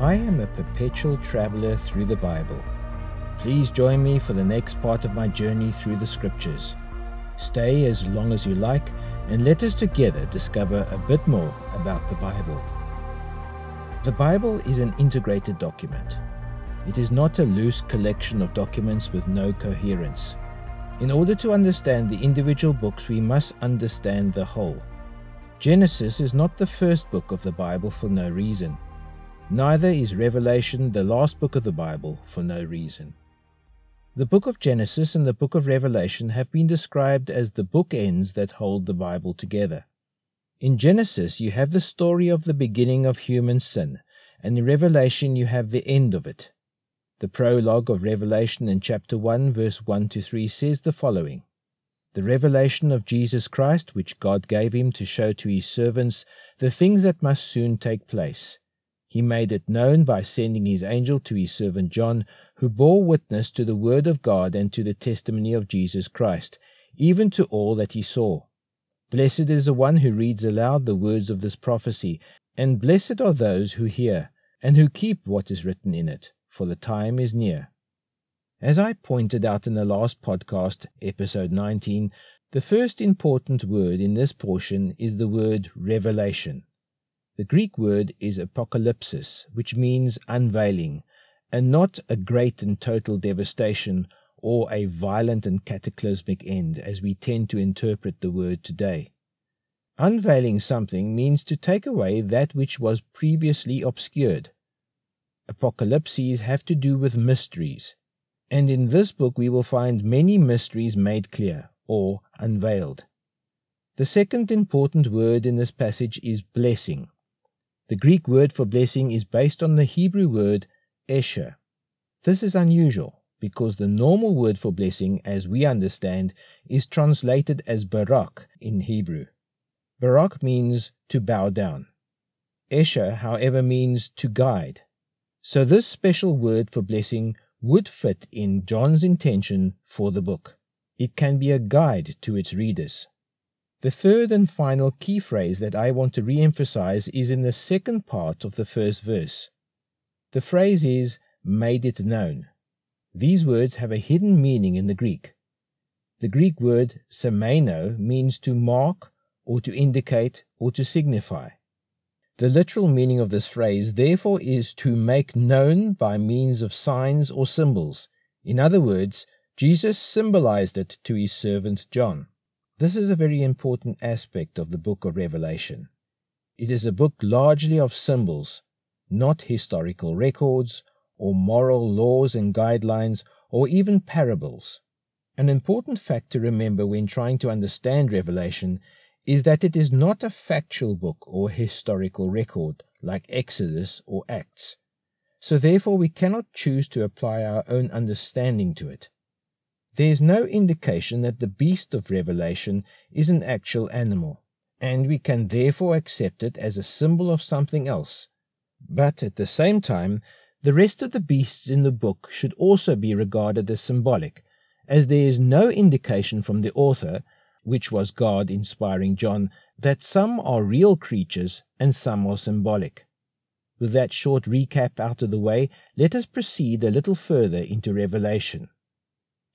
I am a perpetual traveler through the Bible. Please join me for the next part of my journey through the Scriptures. Stay as long as you like, and let us together discover a bit more about the Bible. The Bible is an integrated document. It is not a loose collection of documents with no coherence. In order to understand the individual books, we must understand the whole. Genesis is not the first book of the Bible for no reason. Neither is Revelation the last book of the Bible for no reason. The book of Genesis and the book of Revelation have been described as the bookends that hold the Bible together. In Genesis, you have the story of the beginning of human sin, and in Revelation, you have the end of it. The prologue of Revelation in chapter 1, verse 1 to 3 says the following The revelation of Jesus Christ, which God gave him to show to his servants the things that must soon take place he made it known by sending his angel to his servant John, who bore witness to the word of God and to the testimony of Jesus Christ, even to all that he saw. Blessed is the one who reads aloud the words of this prophecy, and blessed are those who hear, and who keep what is written in it, for the time is near. As I pointed out in the last podcast, episode 19, the first important word in this portion is the word revelation. The Greek word is apocalypsis, which means unveiling, and not a great and total devastation or a violent and cataclysmic end, as we tend to interpret the word today. Unveiling something means to take away that which was previously obscured. Apocalypses have to do with mysteries, and in this book we will find many mysteries made clear or unveiled. The second important word in this passage is blessing. The Greek word for blessing is based on the Hebrew word esher. This is unusual because the normal word for blessing, as we understand, is translated as barak in Hebrew. Barak means to bow down. Esher, however, means to guide. So this special word for blessing would fit in John's intention for the book. It can be a guide to its readers. The third and final key phrase that I want to re emphasize is in the second part of the first verse. The phrase is made it known. These words have a hidden meaning in the Greek. The Greek word semeno means to mark or to indicate or to signify. The literal meaning of this phrase, therefore, is to make known by means of signs or symbols. In other words, Jesus symbolized it to his servant John. This is a very important aspect of the book of Revelation. It is a book largely of symbols, not historical records or moral laws and guidelines or even parables. An important fact to remember when trying to understand Revelation is that it is not a factual book or historical record like Exodus or Acts. So therefore we cannot choose to apply our own understanding to it. There is no indication that the beast of Revelation is an actual animal, and we can therefore accept it as a symbol of something else. But at the same time, the rest of the beasts in the book should also be regarded as symbolic, as there is no indication from the author, which was God inspiring John, that some are real creatures and some are symbolic. With that short recap out of the way, let us proceed a little further into Revelation.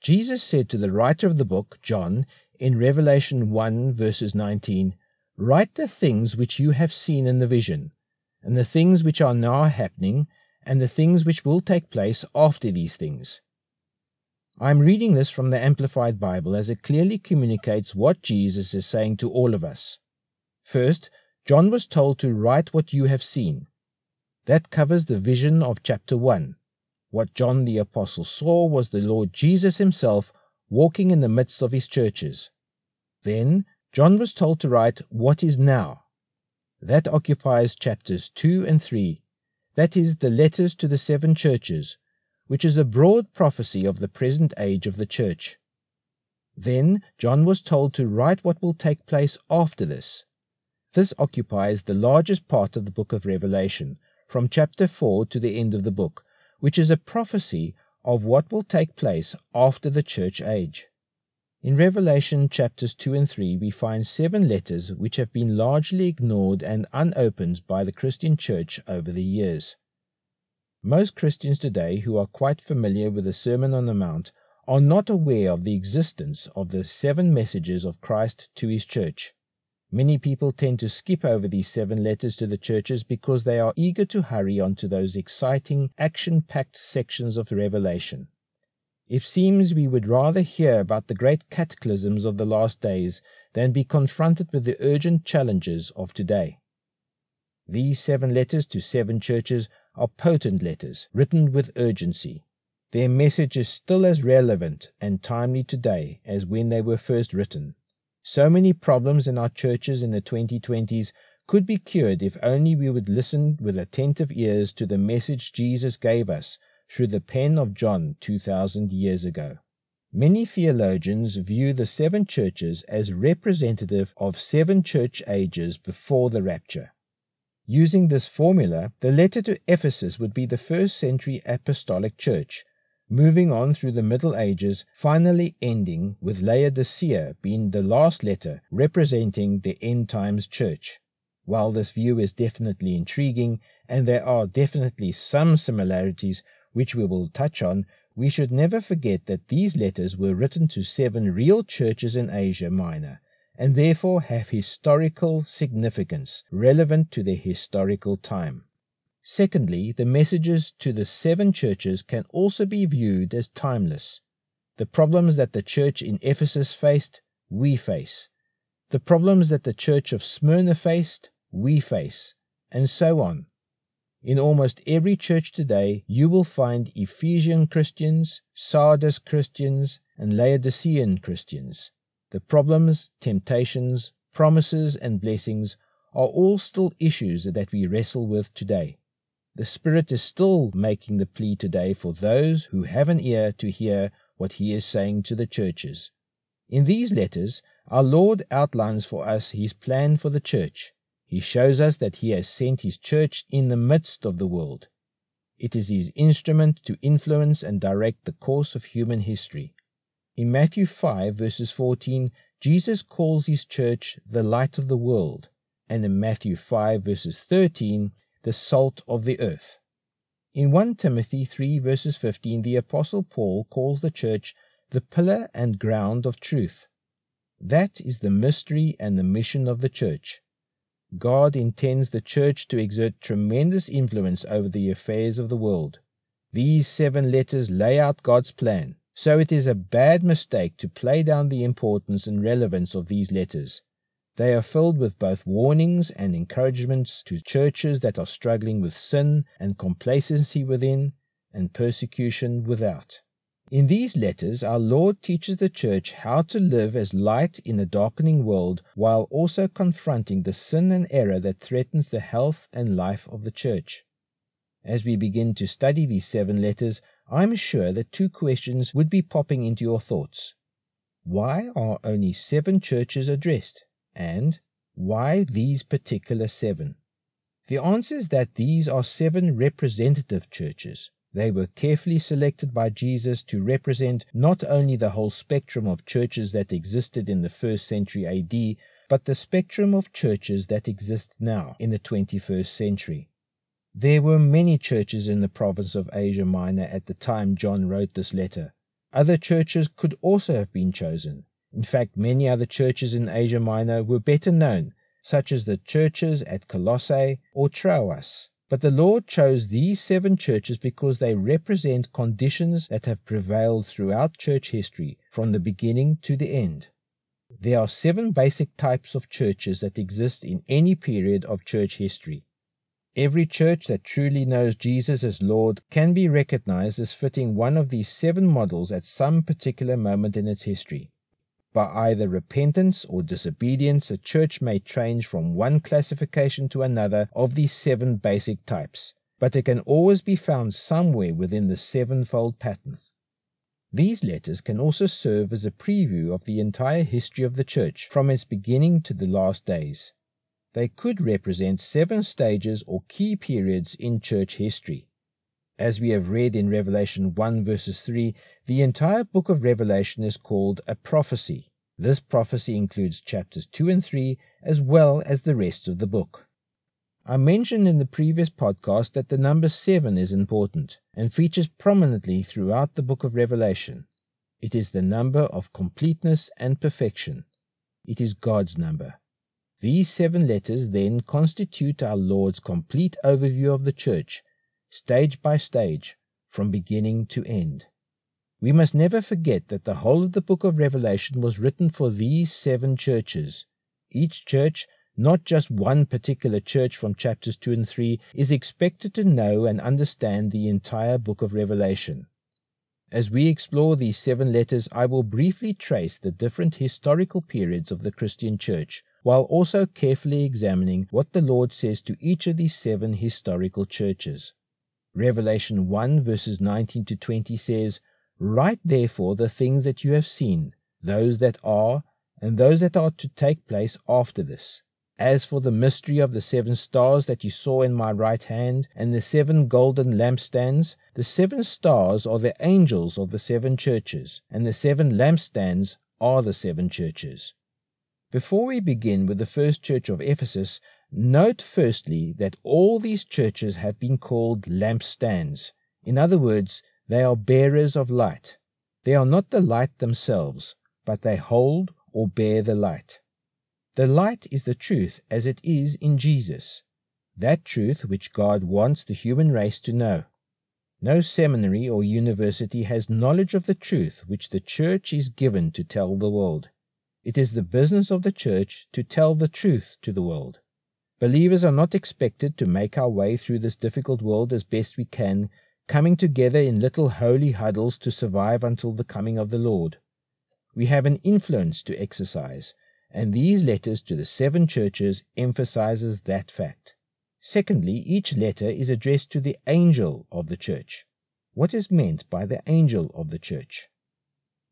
Jesus said to the writer of the book, John, in Revelation 1, verses 19, Write the things which you have seen in the vision, and the things which are now happening, and the things which will take place after these things. I am reading this from the Amplified Bible as it clearly communicates what Jesus is saying to all of us. First, John was told to write what you have seen. That covers the vision of chapter 1. What John the Apostle saw was the Lord Jesus himself walking in the midst of his churches. Then John was told to write what is now. That occupies chapters 2 and 3. That is the letters to the seven churches, which is a broad prophecy of the present age of the church. Then John was told to write what will take place after this. This occupies the largest part of the book of Revelation, from chapter 4 to the end of the book, which is a prophecy of what will take place after the church age. In Revelation chapters 2 and 3, we find seven letters which have been largely ignored and unopened by the Christian church over the years. Most Christians today who are quite familiar with the Sermon on the Mount are not aware of the existence of the seven messages of Christ to his church. Many people tend to skip over these seven letters to the churches because they are eager to hurry on to those exciting, action packed sections of Revelation. It seems we would rather hear about the great cataclysms of the last days than be confronted with the urgent challenges of today. These seven letters to seven churches are potent letters written with urgency. Their message is still as relevant and timely today as when they were first written. So many problems in our churches in the 2020s could be cured if only we would listen with attentive ears to the message Jesus gave us through the pen of John 2,000 years ago. Many theologians view the seven churches as representative of seven church ages before the rapture. Using this formula, the letter to Ephesus would be the first century apostolic church, moving on through the Middle Ages, finally ending with Laodicea being the last letter representing the end times church. While this view is definitely intriguing, and there are definitely some similarities which we will touch on, we should never forget that these letters were written to seven real churches in Asia Minor, and therefore have historical significance relevant to their historical time. Secondly, the messages to the seven churches can also be viewed as timeless. The problems that the church in Ephesus faced, we face. The problems that the church of Smyrna faced, we face, and so on. In almost every church today, you will find Ephesian Christians, Sardis Christians, and Laodicean Christians. The problems, temptations, promises, and blessings are all still issues that we wrestle with today. The Spirit is still making the plea today for those who have an ear to hear what He is saying to the churches. In these letters, our Lord outlines for us His plan for the church he shows us that he has sent his church in the midst of the world. It is his instrument to influence and direct the course of human history. In Matthew 5, verses 14, Jesus calls his church the light of the world, and in Matthew 5, verses 13, the salt of the earth. In 1 Timothy 3, verses 15, the Apostle Paul calls the church the pillar and ground of truth. That is the mystery and the mission of the church. God intends the church to exert tremendous influence over the affairs of the world. These seven letters lay out God's plan, so it is a bad mistake to play down the importance and relevance of these letters. They are filled with both warnings and encouragements to churches that are struggling with sin and complacency within and persecution without. In these letters, our Lord teaches the church how to live as light in a darkening world while also confronting the sin and error that threatens the health and life of the church. As we begin to study these seven letters, I'm sure that two questions would be popping into your thoughts. Why are only seven churches addressed? And why these particular seven? The answer is that these are seven representative churches they were carefully selected by Jesus to represent not only the whole spectrum of churches that existed in the first century AD, but the spectrum of churches that exist now in the 21st century. There were many churches in the province of Asia Minor at the time John wrote this letter. Other churches could also have been chosen. In fact, many other churches in Asia Minor were better known, such as the churches at Colossae or Troas. But the Lord chose these seven churches because they represent conditions that have prevailed throughout church history from the beginning to the end. There are seven basic types of churches that exist in any period of church history. Every church that truly knows Jesus as Lord can be recognized as fitting one of these seven models at some particular moment in its history. By either repentance or disobedience, a church may change from one classification to another of these seven basic types, but it can always be found somewhere within the sevenfold pattern. These letters can also serve as a preview of the entire history of the church from its beginning to the last days. They could represent seven stages or key periods in church history. As we have read in Revelation 1 verses 3, the entire book of Revelation is called a prophecy. This prophecy includes chapters 2 and 3 as well as the rest of the book. I mentioned in the previous podcast that the number 7 is important and features prominently throughout the book of Revelation. It is the number of completeness and perfection. It is God's number. These seven letters then constitute our Lord's complete overview of the church, stage by stage, from beginning to end. We must never forget that the whole of the book of Revelation was written for these seven churches. Each church not just one particular church from chapters 2 and 3, is expected to know and understand the entire book of Revelation. As we explore these seven letters, I will briefly trace the different historical periods of the Christian church, while also carefully examining what the Lord says to each of these seven historical churches. Revelation 1 verses 19 to 20 says, Write therefore the things that you have seen, those that are, and those that are to take place after this as for the mystery of the seven stars that you saw in my right hand, and the seven golden lampstands, the seven stars are the angels of the seven churches, and the seven lampstands are the seven churches. Before we begin with the first church of Ephesus, note firstly that all these churches have been called lampstands. In other words, they are bearers of light. They are not the light themselves, but they hold or bear the light. The light is the truth as it is in Jesus, that truth which God wants the human race to know. No seminary or university has knowledge of the truth which the church is given to tell the world. It is the business of the church to tell the truth to the world. Believers are not expected to make our way through this difficult world as best we can, coming together in little holy huddles to survive until the coming of the Lord. We have an influence to exercise, and these letters to the seven churches emphasizes that fact. Secondly, each letter is addressed to the angel of the church. What is meant by the angel of the church?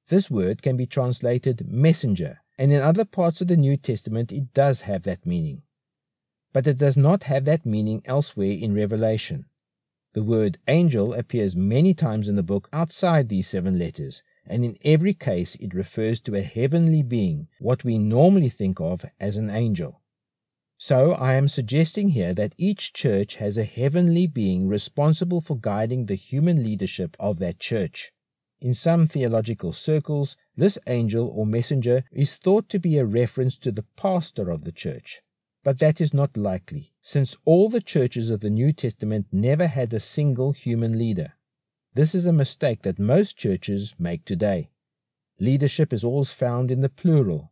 This word can be translated messenger, and in other parts of the New Testament it does have that meaning. But it does not have that meaning elsewhere in Revelation. The word angel appears many times in the book outside these seven letters, and in every case it refers to a heavenly being, what we normally think of as an angel. So I am suggesting here that each church has a heavenly being responsible for guiding the human leadership of that church. In some theological circles, this angel or messenger is thought to be a reference to the pastor of the church. But that is not likely, since all the churches of the New Testament never had a single human leader. This is a mistake that most churches make today. Leadership is always found in the plural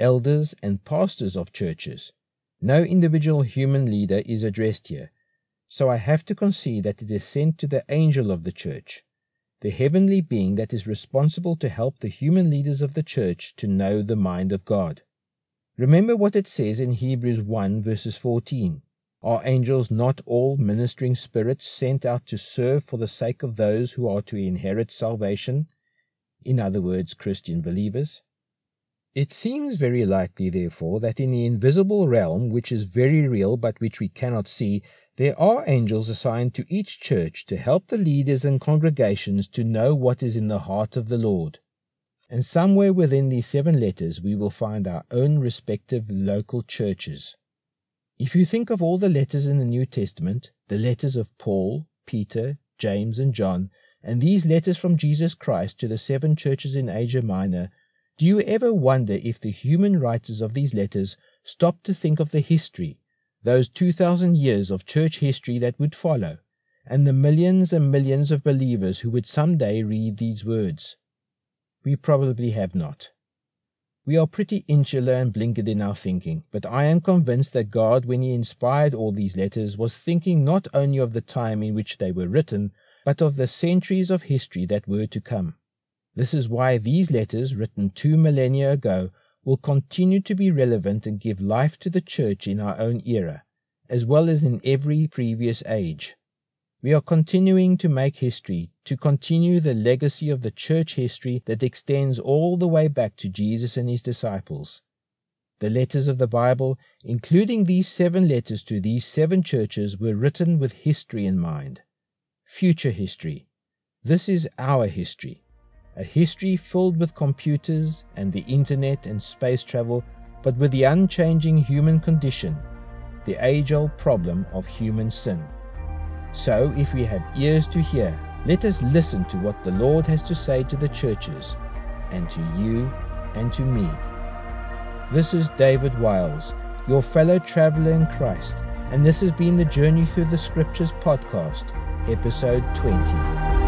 elders and pastors of churches. No individual human leader is addressed here, so I have to concede that it is sent to the angel of the church, the heavenly being that is responsible to help the human leaders of the church to know the mind of God. Remember what it says in Hebrews 1 verses 14. Are angels not all ministering spirits sent out to serve for the sake of those who are to inherit salvation? In other words, Christian believers. It seems very likely, therefore, that in the invisible realm, which is very real but which we cannot see, there are angels assigned to each church to help the leaders and congregations to know what is in the heart of the Lord. And somewhere within these seven letters we will find our own respective local churches. If you think of all the letters in the New Testament, the letters of Paul, Peter, James, and John, and these letters from Jesus Christ to the seven churches in Asia Minor, do you ever wonder if the human writers of these letters stopped to think of the history, those 2,000 years of church history that would follow, and the millions and millions of believers who would some day read these words? We probably have not. We are pretty insular and blinkered in our thinking, but I am convinced that God, when He inspired all these letters, was thinking not only of the time in which they were written, but of the centuries of history that were to come. This is why these letters, written two millennia ago, will continue to be relevant and give life to the church in our own era, as well as in every previous age. We are continuing to make history, to continue the legacy of the church history that extends all the way back to Jesus and his disciples. The letters of the Bible, including these seven letters to these seven churches, were written with history in mind. Future history. This is our history. A history filled with computers and the internet and space travel, but with the unchanging human condition the age old problem of human sin. So, if we have ears to hear, let us listen to what the Lord has to say to the churches, and to you and to me. This is David Wiles, your fellow traveler in Christ, and this has been the Journey Through the Scriptures podcast, episode 20.